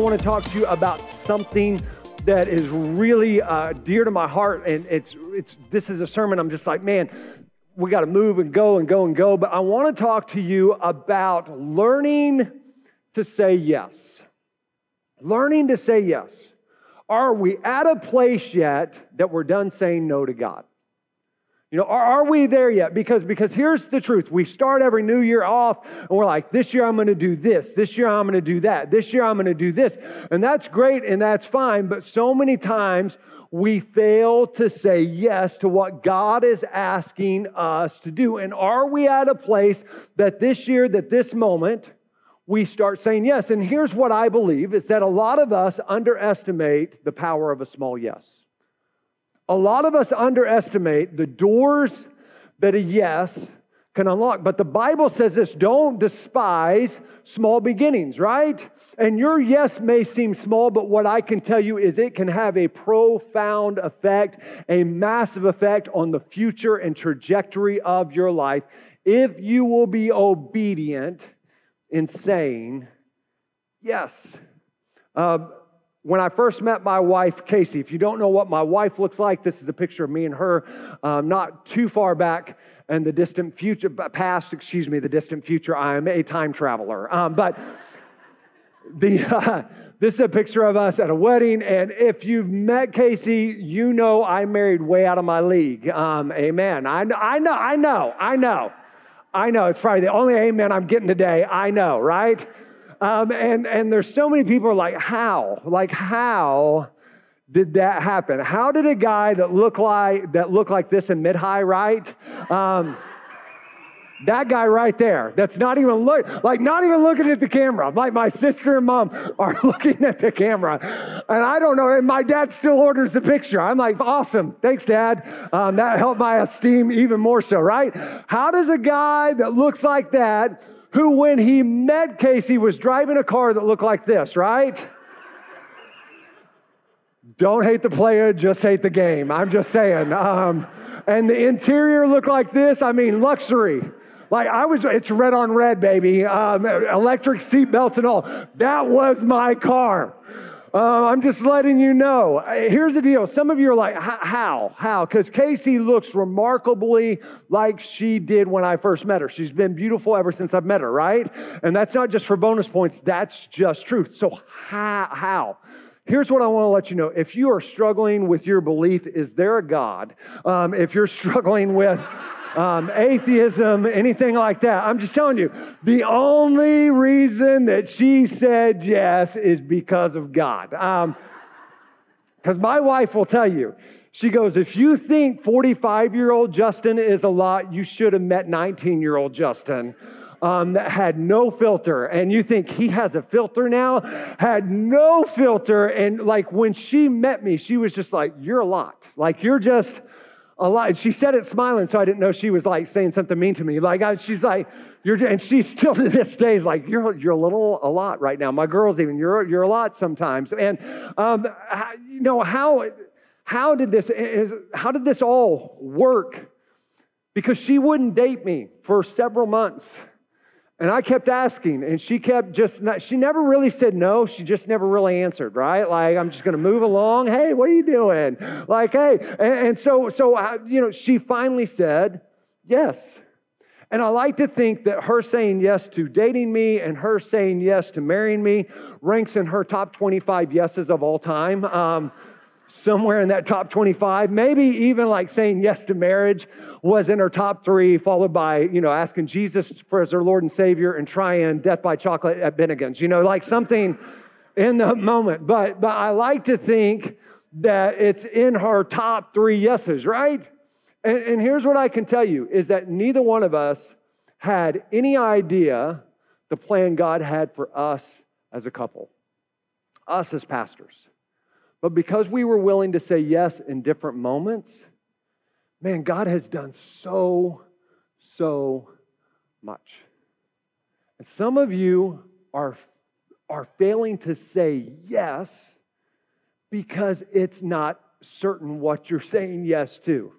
Want to talk to you about something that is really uh, dear to my heart, and it's it's this is a sermon. I'm just like, man, we got to move and go and go and go. But I want to talk to you about learning to say yes. Learning to say yes. Are we at a place yet that we're done saying no to God? You know, are, are, we there yet? Because, because here's the truth. We start every new year off and we're like, this year I'm going to do this. This year I'm going to do that. This year I'm going to do this. And that's great and that's fine. But so many times we fail to say yes to what God is asking us to do. And are we at a place that this year, that this moment, we start saying yes? And here's what I believe is that a lot of us underestimate the power of a small yes. A lot of us underestimate the doors that a yes can unlock. But the Bible says this don't despise small beginnings, right? And your yes may seem small, but what I can tell you is it can have a profound effect, a massive effect on the future and trajectory of your life if you will be obedient in saying yes. Uh, when I first met my wife, Casey, if you don't know what my wife looks like, this is a picture of me and her um, not too far back in the distant future, past, excuse me, the distant future. I am a time traveler. Um, but the, uh, this is a picture of us at a wedding. And if you've met Casey, you know I married way out of my league. Um, amen. I, I know, I know, I know. I know. It's probably the only amen I'm getting today. I know, right? Um, and, and there's so many people are like, how? Like, how did that happen? How did a guy that looked like that looked like this in mid-high, right? Um, that guy right there, that's not even look like not even looking at the camera. Like my sister and mom are looking at the camera, and I don't know. And my dad still orders the picture. I'm like, awesome, thanks, Dad. Um, that helped my esteem even more so, right? How does a guy that looks like that? Who, when he met Casey, was driving a car that looked like this, right? Don't hate the player, just hate the game. I'm just saying. Um, and the interior looked like this. I mean, luxury. Like I was, it's red on red, baby. Um, electric seatbelts and all. That was my car. Uh, I'm just letting you know. Here's the deal. Some of you are like, how? How? Because Casey looks remarkably like she did when I first met her. She's been beautiful ever since I've met her, right? And that's not just for bonus points, that's just truth. So, how? how? Here's what I want to let you know. If you are struggling with your belief, is there a God? Um, if you're struggling with, um, atheism, anything like that. I'm just telling you, the only reason that she said yes is because of God. Because um, my wife will tell you, she goes, if you think 45 year old Justin is a lot, you should have met 19 year old Justin. Um, that had no filter, and you think he has a filter now, had no filter. And like when she met me, she was just like, You're a lot. Like, you're just, a lot. She said it smiling, so I didn't know she was like saying something mean to me. Like I, she's like, you're, and she still to this day is like, you're, you're a little, a lot right now. My girls even, you're, you're a lot sometimes. And um, you know how, how did this, is, how did this all work? Because she wouldn't date me for several months. And I kept asking, and she kept just not, she never really said no. She just never really answered, right? Like, I'm just gonna move along. Hey, what are you doing? Like, hey. And, and so, so, uh, you know, she finally said yes. And I like to think that her saying yes to dating me and her saying yes to marrying me ranks in her top 25 yeses of all time. Um, somewhere in that top 25 maybe even like saying yes to marriage was in her top three followed by you know asking jesus for as her lord and savior and trying death by chocolate at bennigan's you know like something in the moment but but i like to think that it's in her top three yeses right and, and here's what i can tell you is that neither one of us had any idea the plan god had for us as a couple us as pastors. But because we were willing to say yes in different moments, man, God has done so, so much. And some of you are, are failing to say yes because it's not certain what you're saying yes to.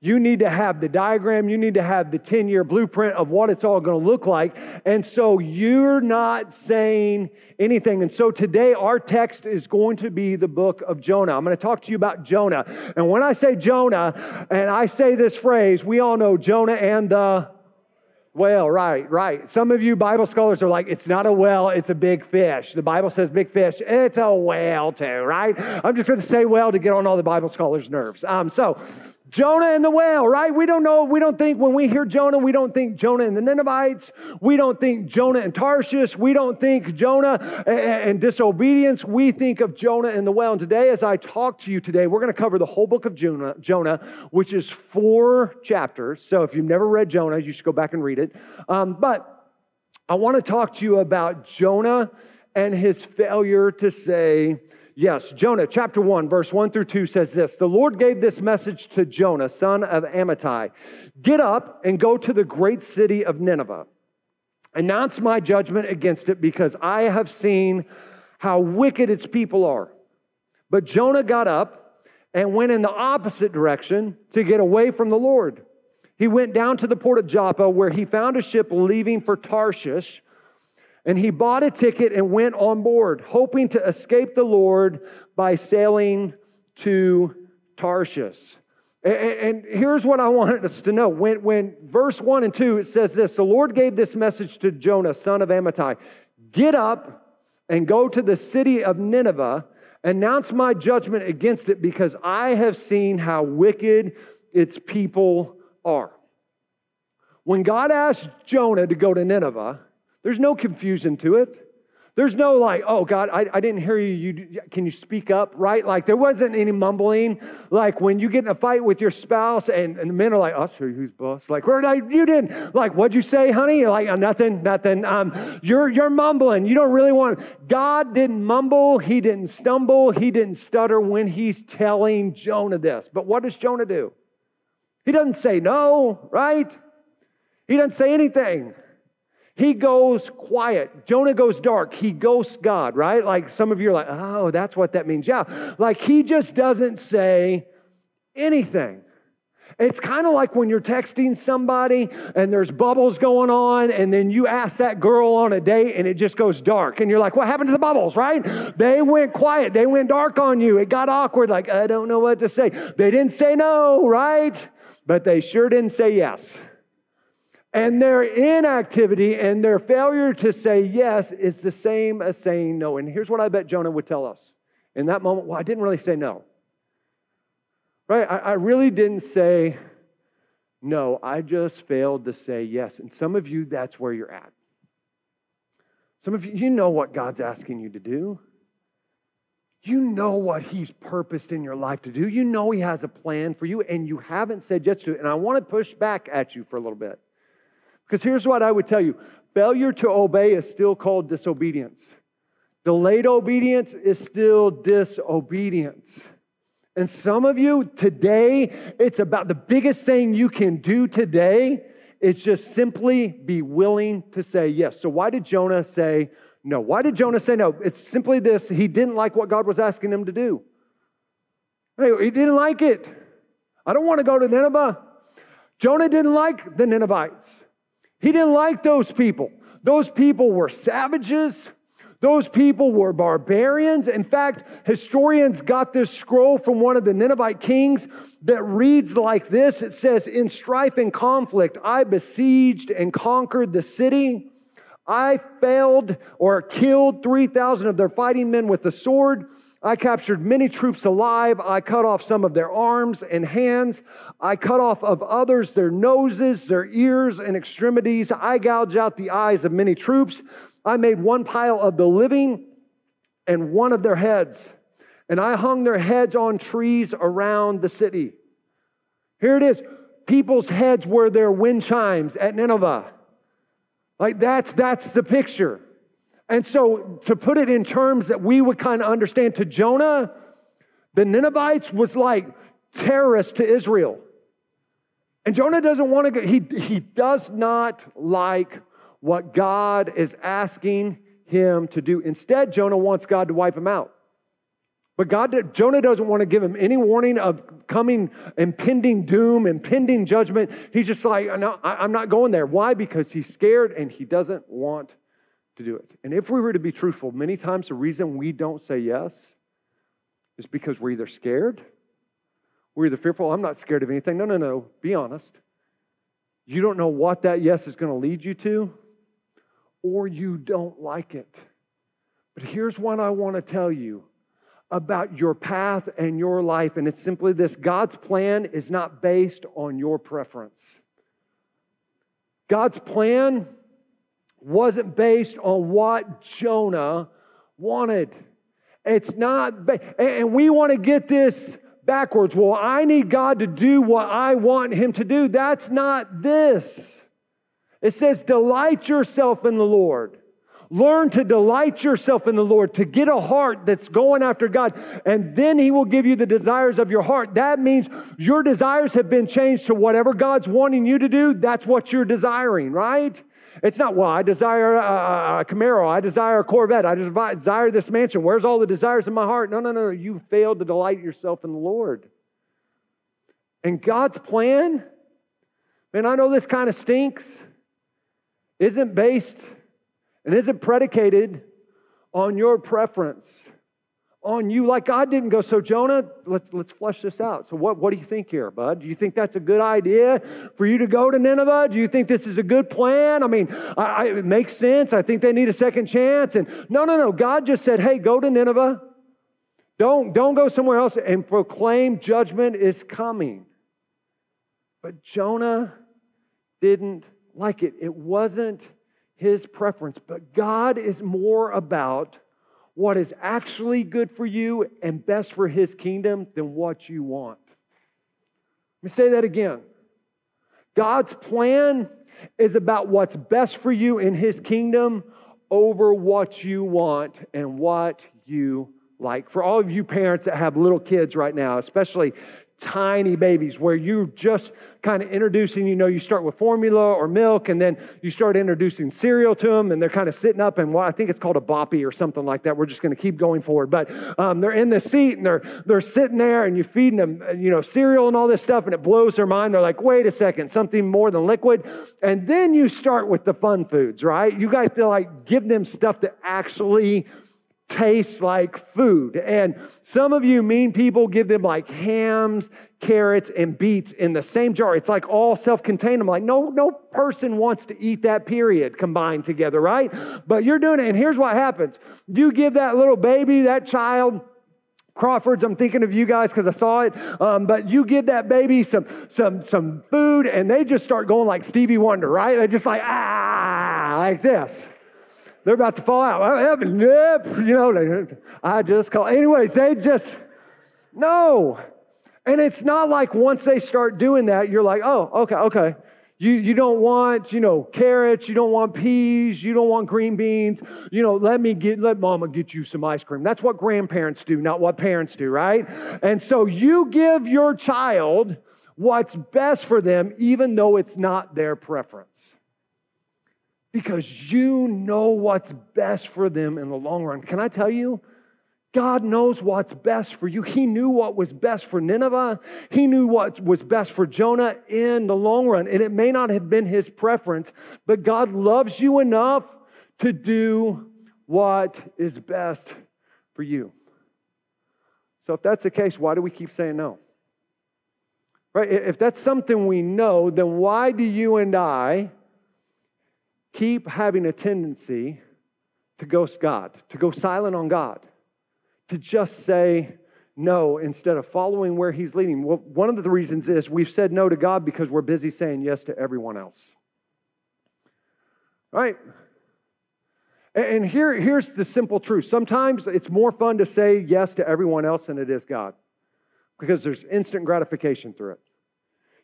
You need to have the diagram, you need to have the 10 year blueprint of what it's all going to look like. And so you're not saying anything. And so today, our text is going to be the book of Jonah. I'm going to talk to you about Jonah. And when I say Jonah, and I say this phrase, we all know Jonah and the Whale, right, right. Some of you Bible scholars are like, it's not a whale, it's a big fish. The Bible says big fish, it's a whale too, right? I'm just going to say whale to get on all the Bible scholars' nerves. Um, so, Jonah and the whale, right? We don't know, we don't think when we hear Jonah, we don't think Jonah and the Ninevites. We don't think Jonah and Tarshish. We don't think Jonah and disobedience. We think of Jonah and the whale. And today, as I talk to you today, we're going to cover the whole book of Jonah, Jonah, which is four chapters. So if you've never read Jonah, you should go back and read it. Um, but I want to talk to you about Jonah and his failure to say, Yes, Jonah chapter 1, verse 1 through 2 says this The Lord gave this message to Jonah, son of Amittai Get up and go to the great city of Nineveh. Announce my judgment against it because I have seen how wicked its people are. But Jonah got up and went in the opposite direction to get away from the Lord. He went down to the port of Joppa where he found a ship leaving for Tarshish and he bought a ticket and went on board, hoping to escape the Lord by sailing to Tarshish. And, here's what I wanted us to know. When, when verse 1 and 2, it says this The Lord gave this message to Jonah, son of Amittai Get up and go to the city of Nineveh, announce my judgment against it, because I have seen how wicked its people are. When God asked Jonah to go to Nineveh, there's no confusion to it. There's no like, oh God, I, I didn't hear you. you. Can you speak up, right? Like there wasn't any mumbling. Like when you get in a fight with your spouse and, and the men are like, oh, sorry, who's boss? Like, where did you didn't. Like, what'd you say, honey? Like, oh, nothing, nothing. Um, you're, you're mumbling. You don't really want, God didn't mumble. He didn't stumble. He didn't stutter when he's telling Jonah this. But what does Jonah do? He doesn't say no, right? He doesn't say anything. He goes quiet. Jonah goes dark. He ghosts God, right? Like some of you are like, oh, that's what that means. Yeah. Like he just doesn't say anything. It's kind of like when you're texting somebody and there's bubbles going on, and then you ask that girl on a date and it just goes dark. And you're like, what happened to the bubbles, right? They went quiet. They went dark on you. It got awkward. Like, I don't know what to say. They didn't say no, right? But they sure didn't say yes. And their inactivity and their failure to say yes is the same as saying no. And here's what I bet Jonah would tell us in that moment well, I didn't really say no. Right? I, I really didn't say no. I just failed to say yes. And some of you, that's where you're at. Some of you, you know what God's asking you to do. You know what He's purposed in your life to do. You know He has a plan for you, and you haven't said yes to it. And I want to push back at you for a little bit. Because here's what I would tell you failure to obey is still called disobedience, delayed obedience is still disobedience. And some of you today, it's about the biggest thing you can do today is just simply be willing to say yes. So, why did Jonah say no? Why did Jonah say no? It's simply this he didn't like what God was asking him to do. He didn't like it. I don't want to go to Nineveh. Jonah didn't like the Ninevites. He didn't like those people. Those people were savages. Those people were barbarians. In fact, historians got this scroll from one of the Ninevite kings that reads like this It says, In strife and conflict, I besieged and conquered the city. I failed or killed 3,000 of their fighting men with the sword. I captured many troops alive. I cut off some of their arms and hands. I cut off of others their noses, their ears, and extremities. I gouged out the eyes of many troops. I made one pile of the living and one of their heads. And I hung their heads on trees around the city. Here it is. People's heads were their wind chimes at Nineveh. Like that's that's the picture. And so, to put it in terms that we would kind of understand, to Jonah, the Ninevites was like terrorists to Israel. And Jonah doesn't want to go, he, he does not like what God is asking him to do. Instead, Jonah wants God to wipe him out. But God, Jonah doesn't want to give him any warning of coming impending doom, impending judgment. He's just like, no, I'm not going there. Why? Because he's scared and he doesn't want to do it. And if we were to be truthful, many times the reason we don't say yes is because we're either scared, we're either fearful. I'm not scared of anything. No, no, no. Be honest. You don't know what that yes is going to lead you to, or you don't like it. But here's what I want to tell you about your path and your life. And it's simply this God's plan is not based on your preference. God's plan wasn't based on what Jonah wanted. It's not, ba- and we want to get this backwards. Well, I need God to do what I want Him to do. That's not this. It says, delight yourself in the Lord. Learn to delight yourself in the Lord, to get a heart that's going after God, and then He will give you the desires of your heart. That means your desires have been changed to whatever God's wanting you to do, that's what you're desiring, right? It's not, well, I desire a, a Camaro, I desire a Corvette, I desire this mansion. Where's all the desires in my heart? No, no, no, you failed to delight yourself in the Lord. And God's plan, man, I know this kind of stinks, isn't based and isn't predicated on your preference, on you. Like God didn't go, so Jonah, let's, let's flesh this out. So, what, what do you think here, bud? Do you think that's a good idea for you to go to Nineveh? Do you think this is a good plan? I mean, I, I, it makes sense. I think they need a second chance. And no, no, no. God just said, hey, go to Nineveh. Don't, don't go somewhere else and proclaim judgment is coming. But Jonah didn't like it. It wasn't his preference, but God is more about what is actually good for you and best for his kingdom than what you want. Let me say that again. God's plan is about what's best for you in his kingdom over what you want and what you like. For all of you parents that have little kids right now, especially tiny babies where you're just kind of introducing, you know, you start with formula or milk and then you start introducing cereal to them and they're kind of sitting up and what I think it's called a boppy or something like that. We're just going to keep going forward. But um, they're in the seat and they're, they're sitting there and you're feeding them, you know, cereal and all this stuff and it blows their mind. They're like, wait a second, something more than liquid. And then you start with the fun foods, right? You got to like give them stuff that actually tastes like food. And some of you mean people give them like hams, carrots, and beets in the same jar. It's like all self-contained. I'm like, no, no person wants to eat that period combined together, right? But you're doing it. And here's what happens. You give that little baby, that child, Crawfords, I'm thinking of you guys because I saw it. Um, but you give that baby some some some food, and they just start going like Stevie Wonder, right? They just like ah like this they're about to fall out. You know, I just call. Anyways, they just, no. And it's not like once they start doing that, you're like, oh, okay, okay. You, you don't want, you know, carrots, you don't want peas, you don't want green beans. You know, let me get, let mama get you some ice cream. That's what grandparents do, not what parents do, right? And so you give your child what's best for them, even though it's not their preference because you know what's best for them in the long run. Can I tell you? God knows what's best for you. He knew what was best for Nineveh. He knew what was best for Jonah in the long run. And it may not have been his preference, but God loves you enough to do what is best for you. So, if that's the case, why do we keep saying no? Right? If that's something we know, then why do you and I keep having a tendency to ghost God, to go silent on God, to just say no instead of following where He's leading. Well, one of the reasons is we've said no to God because we're busy saying yes to everyone else. Right? And here, here's the simple truth. Sometimes it's more fun to say yes to everyone else than it is God because there's instant gratification through it.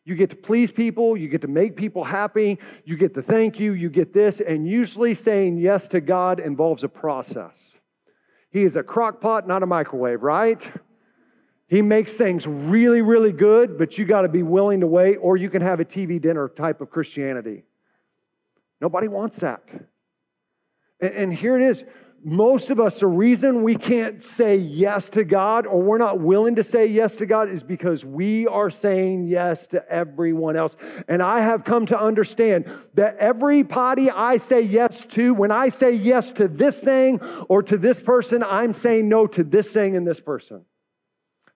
You get to please people, you get to make people happy, you get to thank you, you get this, and usually saying yes to God involves a process. He is a crock pot, not a microwave, right? He makes things really, really good, but you got to be willing to wait, or you can have a TV dinner type of Christianity. Nobody wants that. And, here it is most of us, the reason we can't say yes to God or we're not willing to say yes to God is because we are saying yes to everyone else. And I have come to understand that every party I say yes to, when I say yes to this thing or to this person, I'm saying no to this thing and this person.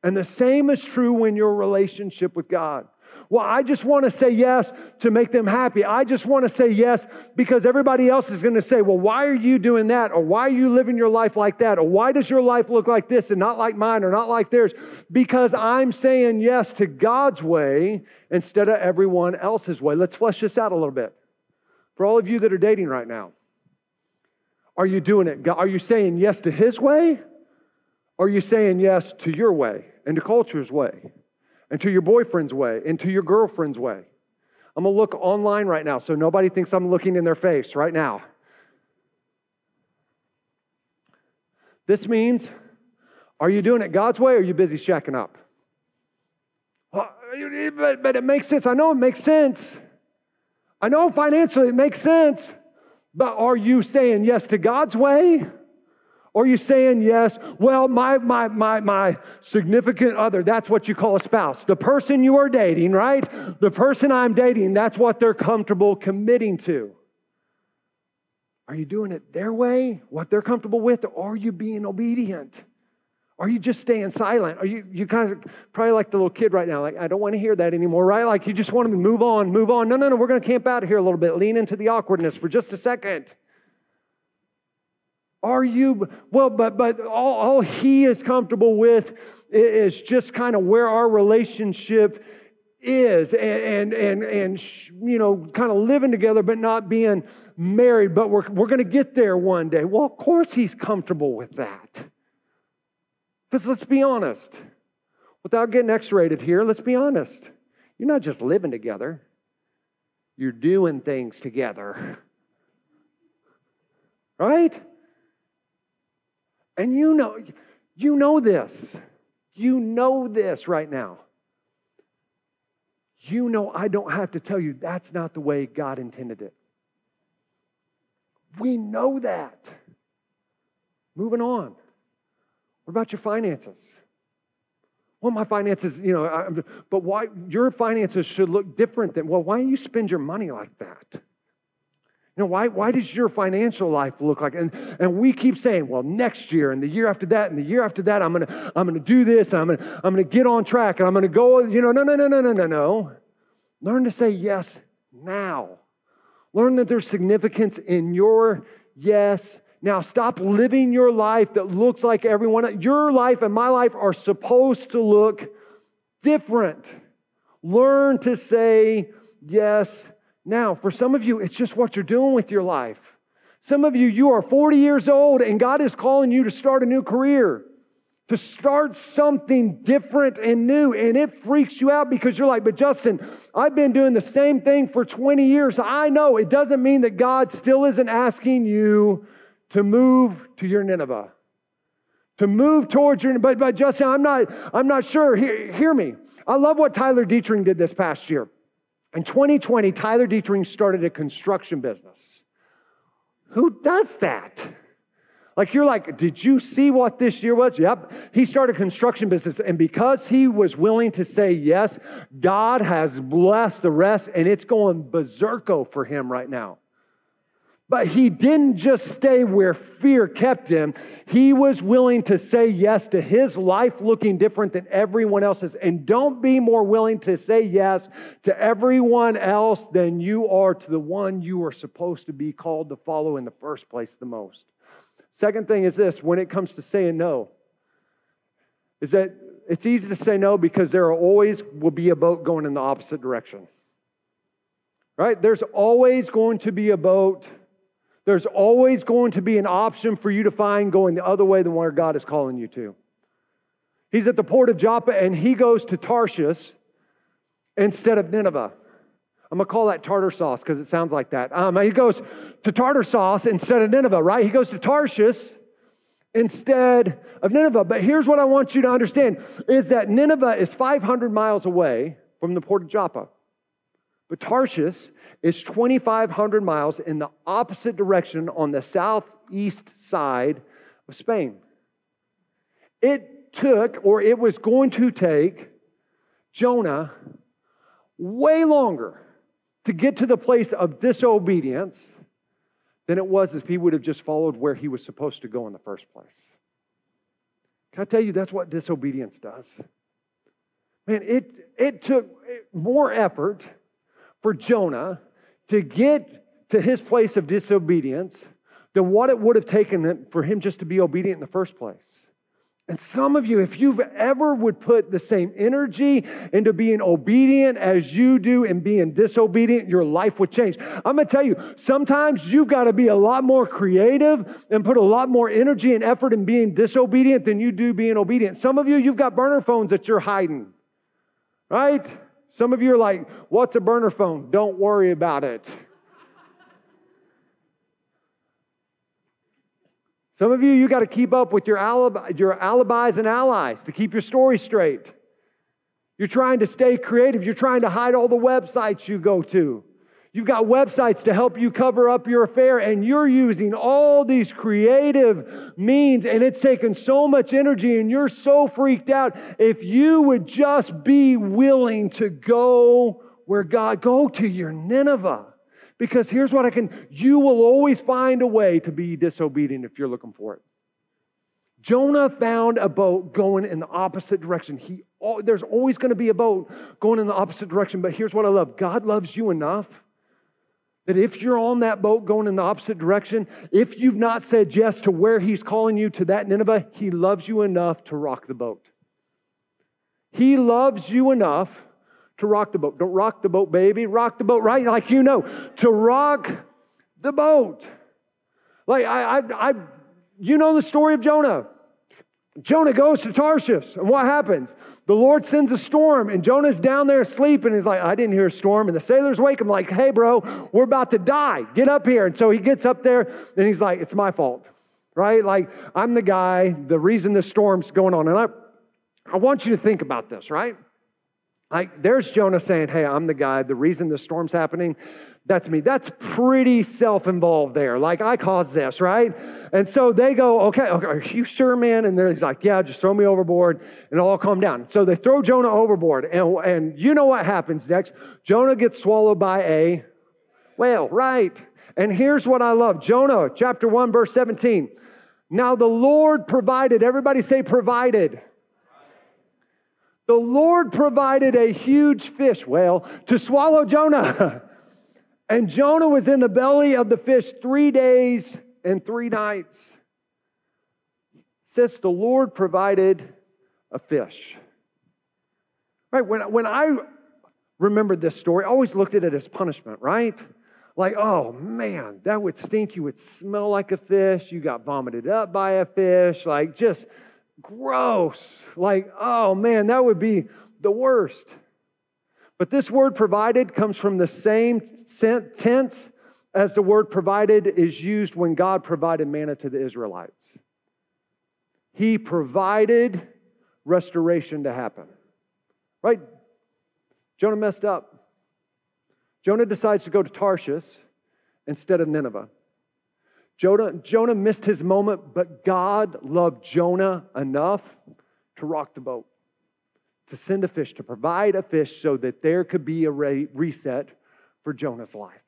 And the same is true when your relationship with God. Well, I just want to say yes to make them happy. I just want to say yes because everybody else is going to say, well, why are you doing that? Or why are you living your life like that? Or why does your life look like this and not like mine or not like theirs? Because I'm saying yes to God's way instead of everyone else's way. Let's flesh this out a little bit. For all of you that are dating right now, are you doing it? Are you saying yes to His way? Or are you saying yes to your way and to culture's way? And to your boyfriend's way and to your girlfriend's way. I'm gonna look online right now so nobody thinks I'm looking in their face right now. This means, are you doing it God's way or are you busy shacking up? Well, but, but it makes sense. I know it makes sense. I know financially it makes sense. But are you saying yes to God's way or are you saying yes? Well, my, my, my, my significant other, that's what you call a spouse. The person you are dating, right? The person I'm dating, that's what they're comfortable committing to. Are you doing it their way, what they're comfortable with, or are you being obedient? Are you just staying silent? Are you, you kind of probably like the little kid right now, like, I don't want to hear that anymore, right? Like you just want to move on, move on. No, no, no, we're going to camp out here a little bit, lean into the awkwardness for just a second. Are you, well, but, but all, all he is comfortable with is just kind of where our relationship is and, and, and, and you know, kind of living together, but not being married, but we're, we're going to get there one day. Well, of course he's comfortable with that. Because let's be honest, without getting X rated here, let's be honest. You're not just living together, you're doing things together. Right? And you know, you know this. You know this right now. You know, I don't have to tell you that's not the way God intended it. We know that. Moving on. What about your finances? Well, my finances, you know, I, but why your finances should look different than, well, why do you spend your money like that? You know, why, why does your financial life look like? And, and we keep saying, well, next year and the year after that and the year after that, I'm gonna, I'm gonna do this, and I'm gonna, I'm gonna get on track, and I'm gonna go, you know, no, no, no, no, no, no, no. Learn to say yes now. Learn that there's significance in your yes now. Stop living your life that looks like everyone. Your life and my life are supposed to look different. Learn to say yes now, for some of you, it's just what you're doing with your life. Some of you, you are 40 years old and God is calling you to start a new career, to start something different and new. And it freaks you out because you're like, but Justin, I've been doing the same thing for 20 years. I know it doesn't mean that God still isn't asking you to move to your Nineveh, to move towards your, but, but Justin, I'm not, I'm not sure. Hear, hear me. I love what Tyler Dietrich did this past year. In 2020, Tyler Dietrich started a construction business. Who does that? Like, you're like, did you see what this year was? Yep. He started a construction business. And because he was willing to say yes, God has blessed the rest, and it's going berserko for him right now. But he didn't just stay where fear kept him. He was willing to say yes to his life looking different than everyone else's. And don't be more willing to say yes to everyone else than you are to the one you are supposed to be called to follow in the first place the most. Second thing is this when it comes to saying no, is that it's easy to say no because there always will be a boat going in the opposite direction. Right? There's always going to be a boat there's always going to be an option for you to find going the other way than where God is calling you to. He's at the port of Joppa and he goes to Tarshish. instead of Nineveh. I'm gonna call that tartar sauce because it sounds like that. Um, he goes to tartar sauce instead of Nineveh, right? He goes to Tarshish instead of Nineveh. But here's what I want you to understand is that Nineveh is 500 miles away from the port of Joppa. But Tarshish is 2,500 miles in the opposite direction on the southeast side of Spain. It took, or it was going to take, Jonah way longer to get to the place of disobedience than it was if he would have just followed where he was supposed to go in the first place. Can I tell you that's what disobedience does? Man, it, it took more effort for Jonah to get to his place of disobedience than what it would have taken for him just to be obedient in the first place. And some of you, if you've ever would put the same energy into being obedient as you do in being disobedient, your life would change. I'm gonna tell you, sometimes you've got to be a lot more creative and put a lot more energy and effort in being disobedient than you do being obedient. Some of you, you've got burner phones that you're hiding, right? Some of you are like, what's a burner phone? Don't worry about it. Some of you, you got to keep up with your, alibi, your alibis and allies to keep your story straight. You're trying to stay creative. You're trying to hide all the websites you go to. You've got websites to help you cover up your affair, and you're using all these creative means, and it's taken so much energy, and you're so freaked out. If you would just be willing to go where God, go to your Nineveh. Because here's what I can, you will always find a way to be disobedient if you're looking for it. Jonah found a boat going in the opposite direction. He, there's always going to be a boat going in the opposite direction, but here's what I love God loves you enough that if you're on that boat going in the opposite direction, if you've not said yes to where He's calling you to that Nineveh, He loves you enough to rock the boat. He loves you enough to rock the boat. Don't rock the boat, baby. Rock the boat, right? Like you know, to rock the boat. Like I, I, I you know the story of Jonah. Jonah goes to Tarshish, and what happens? The Lord sends a storm, and Jonah's down there asleep, and he's like, I didn't hear a storm. And the sailors wake him, like, hey, bro, we're about to die. Get up here. And so he gets up there, and he's like, it's my fault, right? Like, I'm the guy, the reason the storm's going on. And I, I want you to think about this, right? Like, there's Jonah saying, Hey, I'm the guy. The reason the storm's happening, that's me. That's pretty self involved there. Like, I caused this, right? And so they go, okay, okay, are you sure, man? And he's like, Yeah, just throw me overboard and it'll all calm down. So they throw Jonah overboard. And, and you know what happens next? Jonah gets swallowed by a whale, right? And here's what I love Jonah, chapter 1, verse 17. Now the Lord provided, everybody say provided the Lord provided a huge fish whale to swallow Jonah. and Jonah was in the belly of the fish three days and three nights. Says the Lord provided a fish. Right? When, when I remembered this story, I always looked at it as punishment, right? Like, oh man, that would stink. You would smell like a fish. You got vomited up by a fish. Like, just gross. Like, oh man, that would be the worst. But this word provided comes from the same tense as the word provided is used when God provided manna to the Israelites. He provided restoration to happen. Right? Jonah messed up. Jonah decides to go to Tarshish instead of Nineveh. Jonah, Jonah missed his moment, but God loved Jonah enough to rock the boat, to send a fish, to provide a fish so that there could be a reset for Jonah's life.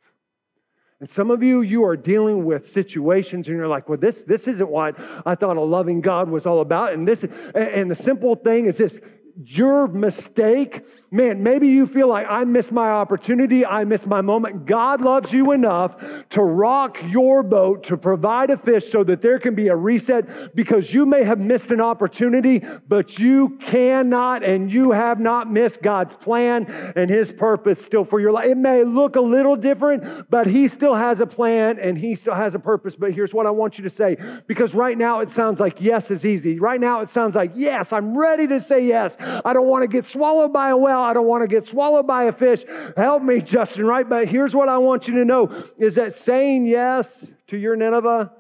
And some of you, you are dealing with situations and you're like, well, this, this isn't what I thought a loving God was all about. And this, and the simple thing is this your mistake, man, maybe you feel like I missed my opportunity, I missed my moment. God loves you enough to rock your boat, to provide a fish so that there can be a reset because you may have missed an opportunity, but you cannot and you have not missed God's plan and His purpose still for your life. It may look a little different, but He still has a plan and He still has a purpose. But here's what I want you to say because right now it sounds like yes is easy. Right now it sounds like yes, I'm ready to say yes. I don't want to get swallowed by a whale. I don't want to get swallowed by a fish. Help me, Justin, right? But here's what I want you to know is that saying yes to your Nineveh,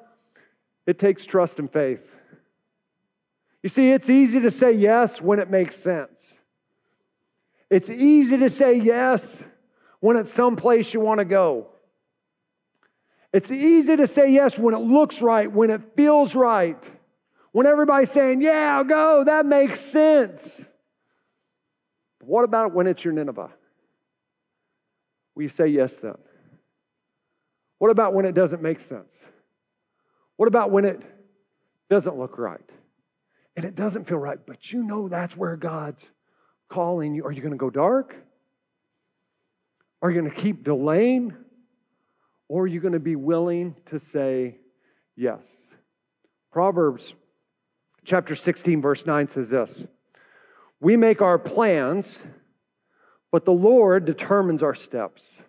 it takes trust and faith. You see, it's easy to say yes when it makes sense. It's easy to say yes when it's someplace you want to go. It's easy to say yes when it looks right, when it feels right, when everybody's saying, Yeah, I'll go, that makes sense. What about when it's your Nineveh? Will you say yes then? What about when it doesn't make sense? What about when it doesn't look right? And it doesn't feel right, but you know that's where God's calling you. Are you going to go dark? Are you going to keep delaying? Or are you going to be willing to say yes? Proverbs chapter 16, verse 9 says this We make our plans, but the Lord determines our steps.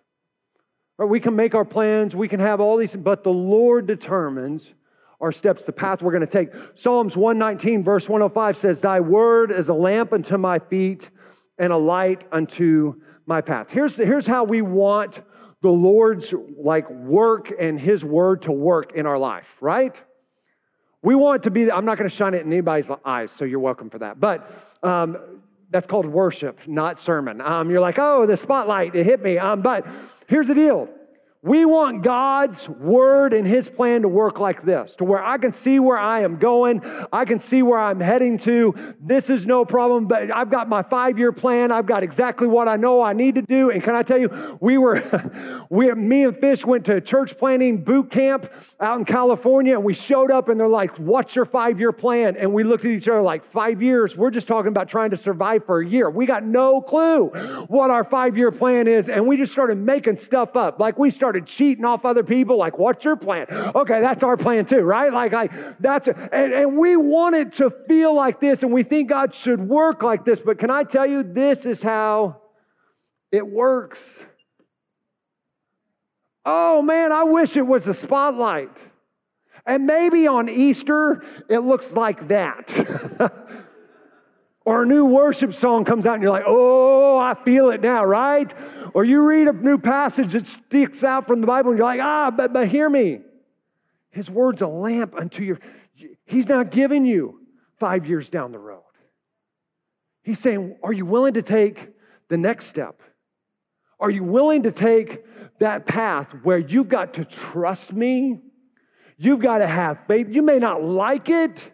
Or we can make our plans, we can have all these, but the Lord determines our steps, the path we're going to take. Psalms 119, verse 105 says, Thy word is a lamp unto my feet and a light unto my path. Here's, here's how we want the Lord's like work and his word to work in our life, right? We want to be, I'm not going to shine it in anybody's eyes, so you're welcome for that. But um, that's called worship, not sermon. Um, you're like, oh, the spotlight, it hit me. Um, but here's the deal we want God's word and his plan to work like this, to where I can see where I am going. I can see where I'm heading to. This is no problem, but I've got my five year plan. I've got exactly what I know I need to do. And can I tell you, we were, we, me and Fish went to church planning boot camp out in California and we showed up and they're like, what's your five year plan? And we looked at each other like, five years? We're just talking about trying to survive for a year. We got no clue what our five year plan is. And we just started making stuff up. Like we started cheating off other people. Like, what's your plan? Okay, that's our plan too, right? Like, like that's a, and, and we want it to feel like this, and we think God should work like this. But can I tell you, this is how it works. Oh man, I wish it was a spotlight. And maybe on Easter, it looks like that. or a new worship song comes out and you're like, oh, I feel it now, right? Or you read a new passage that sticks out from the Bible and you're like, ah, but, but hear me. His word's a lamp unto your, he's not giving you five years down the road. He's saying, are you willing to take the next step? Are you willing to take that path where you've got to trust me? You've got to have faith. You may not like it,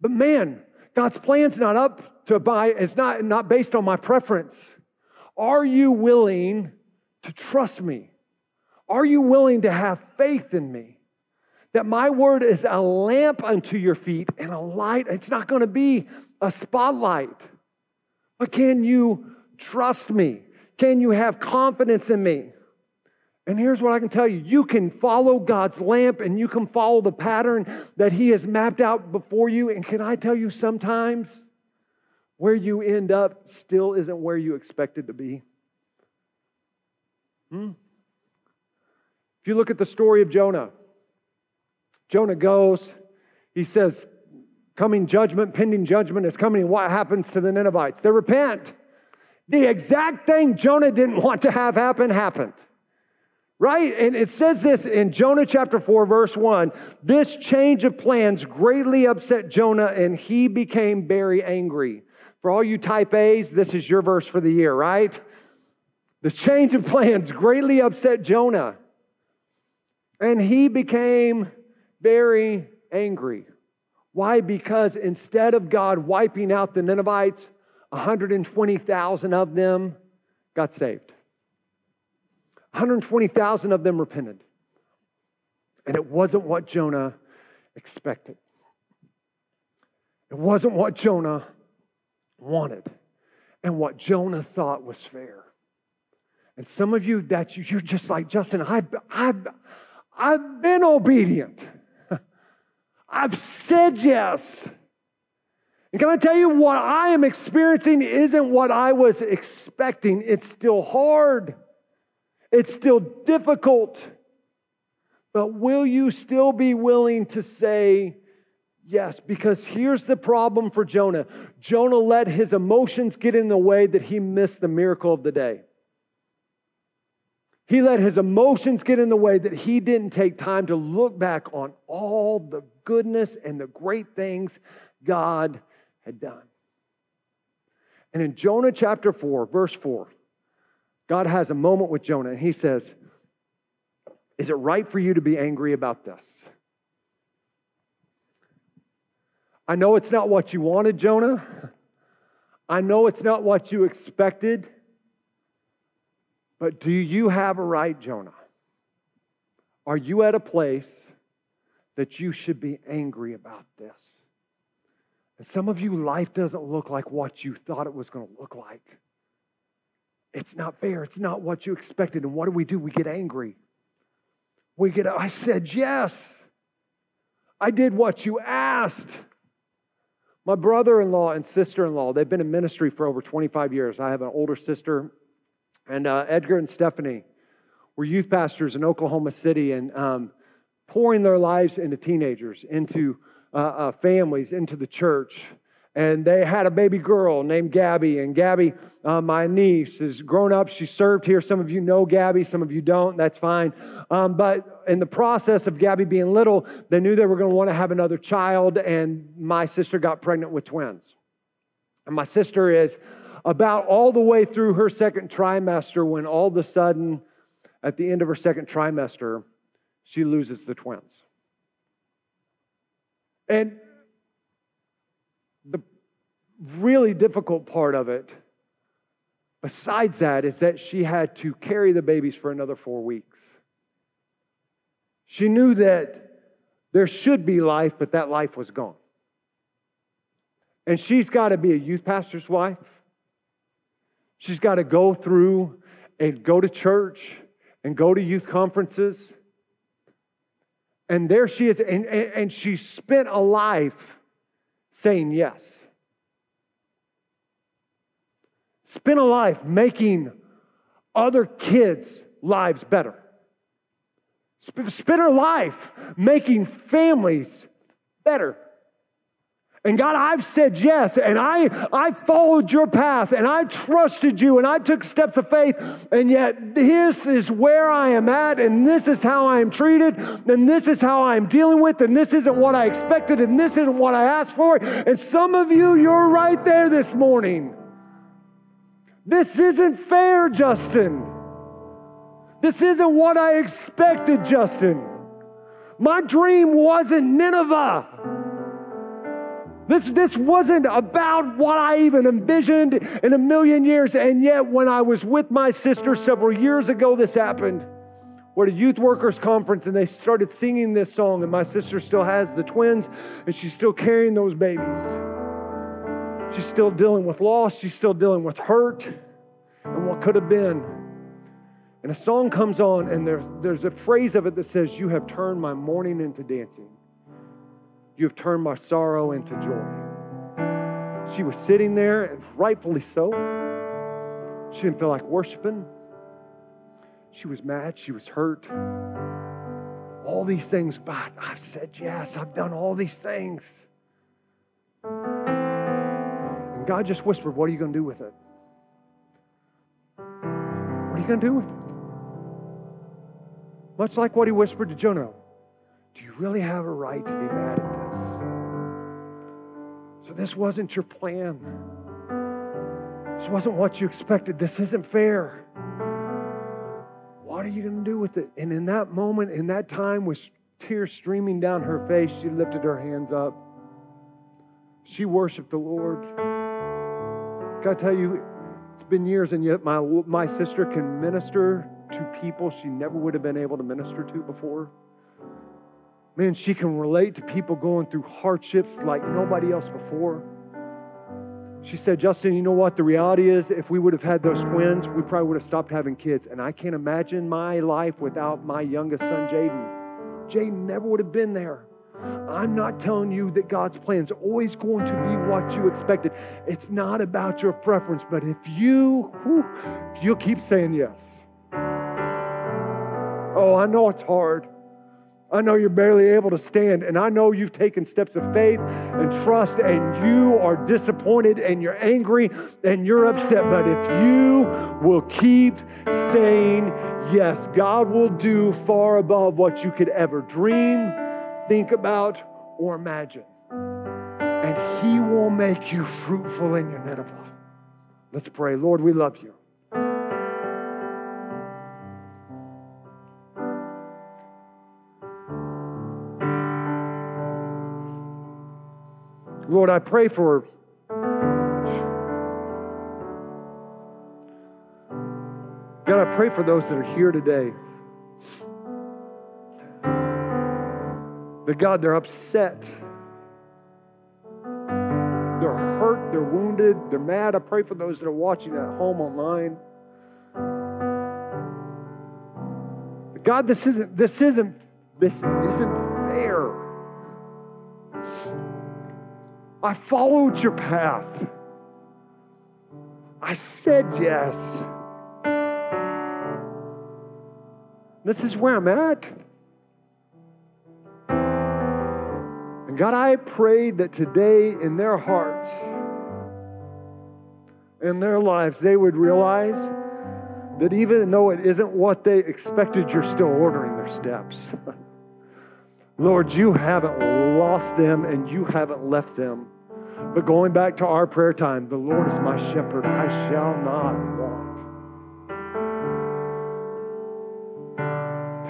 but man, God's plan's not up to buy, it's not, not based on my preference. Are you willing to trust me? Are you willing to have faith in me? That my word is a lamp unto your feet and a light. It's not going to be a spotlight. But can you trust me? Can you have confidence in me? And here's what I can tell you you can follow God's lamp and you can follow the pattern that He has mapped out before you. And can I tell you, sometimes where you end up still isn't where you expected to be. Hmm? If you look at the story of Jonah, Jonah goes, he says, coming judgment, pending judgment is coming. What happens to the Ninevites? They repent. The exact thing Jonah didn't want to have happen happened. Right? And it says this in Jonah chapter 4, verse 1 this change of plans greatly upset Jonah, and he became very angry. For all you type A's, this is your verse for the year, right? The change of plans greatly upset Jonah. And he became very angry. Why? Because instead of God wiping out the Ninevites, 120,000 of them got saved. 120,000 of them repented. And it wasn't what Jonah expected. It wasn't what Jonah wanted and what Jonah thought was fair. And some of you that you, you're just like, Justin, I've, I've, I've been obedient. I've said yes. And can I tell you what I am experiencing isn't what I was expecting? It's still hard, it's still difficult. But will you still be willing to say Yes, because here's the problem for Jonah Jonah let his emotions get in the way that he missed the miracle of the day. He let his emotions get in the way that he didn't take time to look back on all the goodness and the great things God had done. And in Jonah chapter 4, verse 4, God has a moment with Jonah and he says, Is it right for you to be angry about this? I know it's not what you wanted, Jonah. I know it's not what you expected. But do you have a right, Jonah? Are you at a place that you should be angry about this? And some of you, life doesn't look like what you thought it was going to look like. It's not fair. It's not what you expected. And what do we do? We get angry. We get, I said yes. I did what you asked. My brother in law and sister in law, they've been in ministry for over 25 years. I have an older sister, and uh, Edgar and Stephanie were youth pastors in Oklahoma City and um, pouring their lives into teenagers, into uh, uh, families, into the church and they had a baby girl named Gabby. And Gabby, uh, my niece, is grown up. She served here. Some of you know Gabby, some of you don't. That's fine. Um, but in the process of Gabby being little, they knew they were going to want to have another child, and my sister got pregnant with twins. And my sister is about all the way through her second trimester when all of a sudden, at the end of her second trimester, she loses the twins. And the really difficult part of it, besides that, is that she had to carry the babies for another four weeks. She knew that there should be life, but that life was gone. And she's got to be a youth pastor's wife. She's got to go through and go to church and go to youth conferences. And there she is, and, and, and she spent a life saying yes. Spend a life making other kids' lives better. Spend her life making families better. And God, I've said yes, and I, I followed your path, and I trusted you, and I took steps of faith, and yet this is where I am at, and this is how I am treated, and this is how I am dealing with, and this isn't what I expected, and this isn't what I asked for. And some of you, you're right there this morning. This isn't fair, Justin. This isn't what I expected, Justin. My dream wasn't Nineveh. This, this wasn't about what I even envisioned in a million years. And yet, when I was with my sister several years ago, this happened. We're at a youth workers conference and they started singing this song. And my sister still has the twins and she's still carrying those babies. She's still dealing with loss, she's still dealing with hurt and what could have been. And a song comes on, and there, there's a phrase of it that says, You have turned my mourning into dancing. You have turned my sorrow into joy. She was sitting there, and rightfully so. She didn't feel like worshiping. She was mad. She was hurt. All these things, but I've said yes. I've done all these things. And God just whispered, What are you going to do with it? What are you going to do with it? Much like what he whispered to Jonah do you really have a right to be mad at this? So, this wasn't your plan. This wasn't what you expected. This isn't fair. What are you going to do with it? And in that moment, in that time, with tears streaming down her face, she lifted her hands up. She worshiped the Lord. God, tell you, it's been years, and yet my, my sister can minister to people she never would have been able to minister to before. Man, she can relate to people going through hardships like nobody else before. She said, Justin, you know what? The reality is, if we would have had those twins, we probably would have stopped having kids. And I can't imagine my life without my youngest son, Jaden. Jaden never would have been there. I'm not telling you that God's plan is always going to be what you expected. It's not about your preference, but if you, whew, if you keep saying yes. Oh, I know it's hard. I know you're barely able to stand, and I know you've taken steps of faith and trust, and you are disappointed and you're angry and you're upset. But if you will keep saying yes, God will do far above what you could ever dream, think about, or imagine. And He will make you fruitful in your Nineveh. Let's pray. Lord, we love you. Lord, I pray for God, I pray for those that are here today. That God, they're upset. They're hurt, they're wounded, they're mad. I pray for those that are watching at home online. God, this isn't this isn't this isn't fair. I followed your path. I said yes. This is where I'm at. And God, I pray that today in their hearts, in their lives, they would realize that even though it isn't what they expected, you're still ordering their steps. Lord, you haven't lost them and you haven't left them. But going back to our prayer time, the Lord is my shepherd, I shall not want.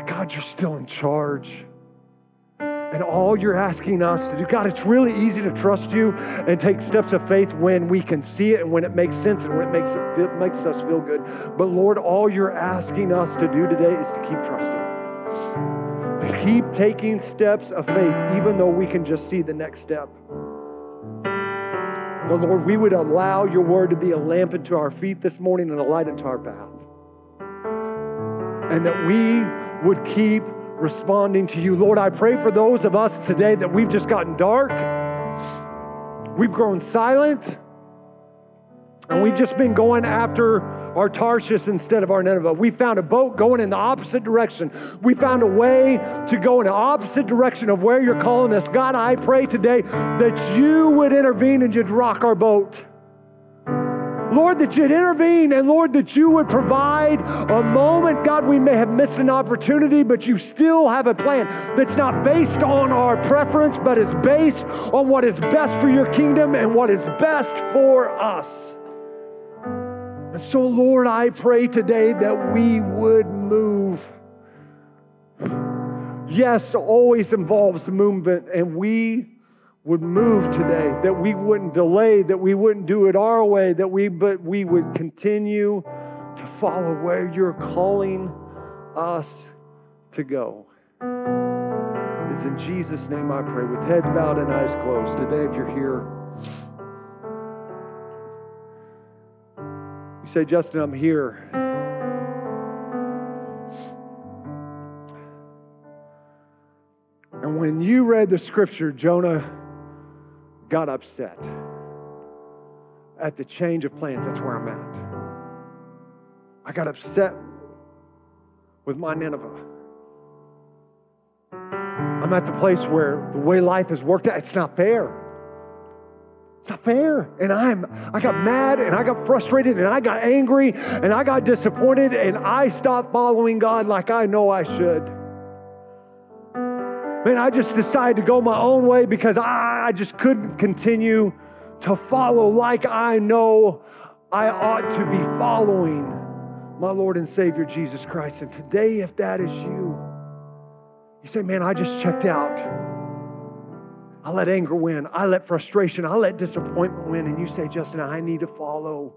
God, you're still in charge. And all you're asking us to do, God, it's really easy to trust you and take steps of faith when we can see it and when it makes sense and when it makes, it makes us feel good. But Lord, all you're asking us to do today is to keep trusting, to keep taking steps of faith, even though we can just see the next step. But Lord, we would allow your word to be a lamp unto our feet this morning and a light unto our path. And that we would keep responding to you. Lord, I pray for those of us today that we've just gotten dark, we've grown silent, and we've just been going after our Tarshish instead of our Nineveh. We found a boat going in the opposite direction. We found a way to go in the opposite direction of where you're calling us. God, I pray today that you would intervene and you'd rock our boat. Lord, that you'd intervene and Lord, that you would provide a moment. God, we may have missed an opportunity, but you still have a plan that's not based on our preference, but is based on what is best for your kingdom and what is best for us. And so, Lord, I pray today that we would move. Yes, always involves movement, and we would move today, that we wouldn't delay, that we wouldn't do it our way, that we but we would continue to follow where you're calling us to go. It's in Jesus' name I pray, with heads bowed and eyes closed. Today, if you're here, say, Justin, I'm here. And when you read the scripture, Jonah got upset at the change of plans. That's where I'm at. I got upset with my Nineveh. I'm at the place where the way life has worked out, it's not fair. It's not fair. And I'm I got mad and I got frustrated and I got angry and I got disappointed and I stopped following God like I know I should. Man, I just decided to go my own way because I, I just couldn't continue to follow like I know I ought to be following my Lord and Savior Jesus Christ. And today, if that is you, you say, Man, I just checked out. I let anger win. I let frustration. I let disappointment win. And you say, Justin, I need to follow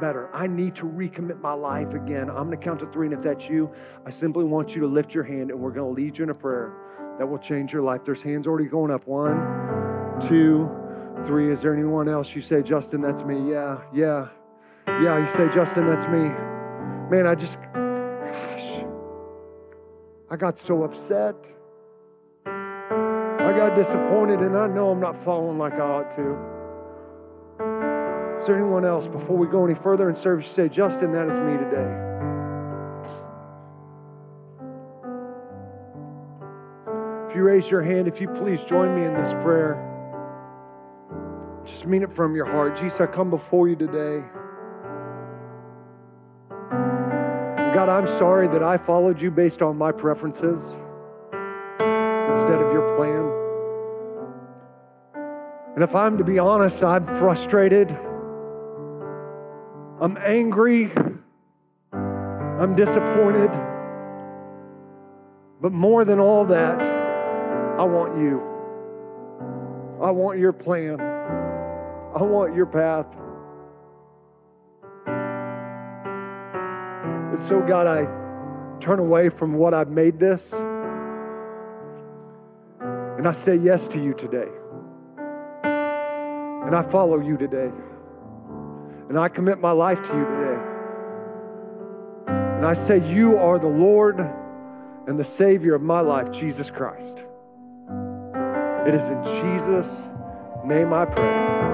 better. I need to recommit my life again. I'm going to count to three. And if that's you, I simply want you to lift your hand and we're going to lead you in a prayer that will change your life. There's hands already going up. One, two, three. Is there anyone else? You say, Justin, that's me. Yeah, yeah, yeah. You say, Justin, that's me. Man, I just, gosh, I got so upset. I got disappointed, and I know I'm not following like I ought to. Is there anyone else before we go any further in service? Say, Justin, that is me today. If you raise your hand, if you please join me in this prayer. Just mean it from your heart. Jesus, I come before you today. God, I'm sorry that I followed you based on my preferences instead of your plan. And if I'm to be honest, I'm frustrated. I'm angry. I'm disappointed. But more than all that, I want you. I want your plan. I want your path. And so, God, I turn away from what I've made this. And I say yes to you today. And I follow you today. And I commit my life to you today. And I say, You are the Lord and the Savior of my life, Jesus Christ. It is in Jesus' name I pray.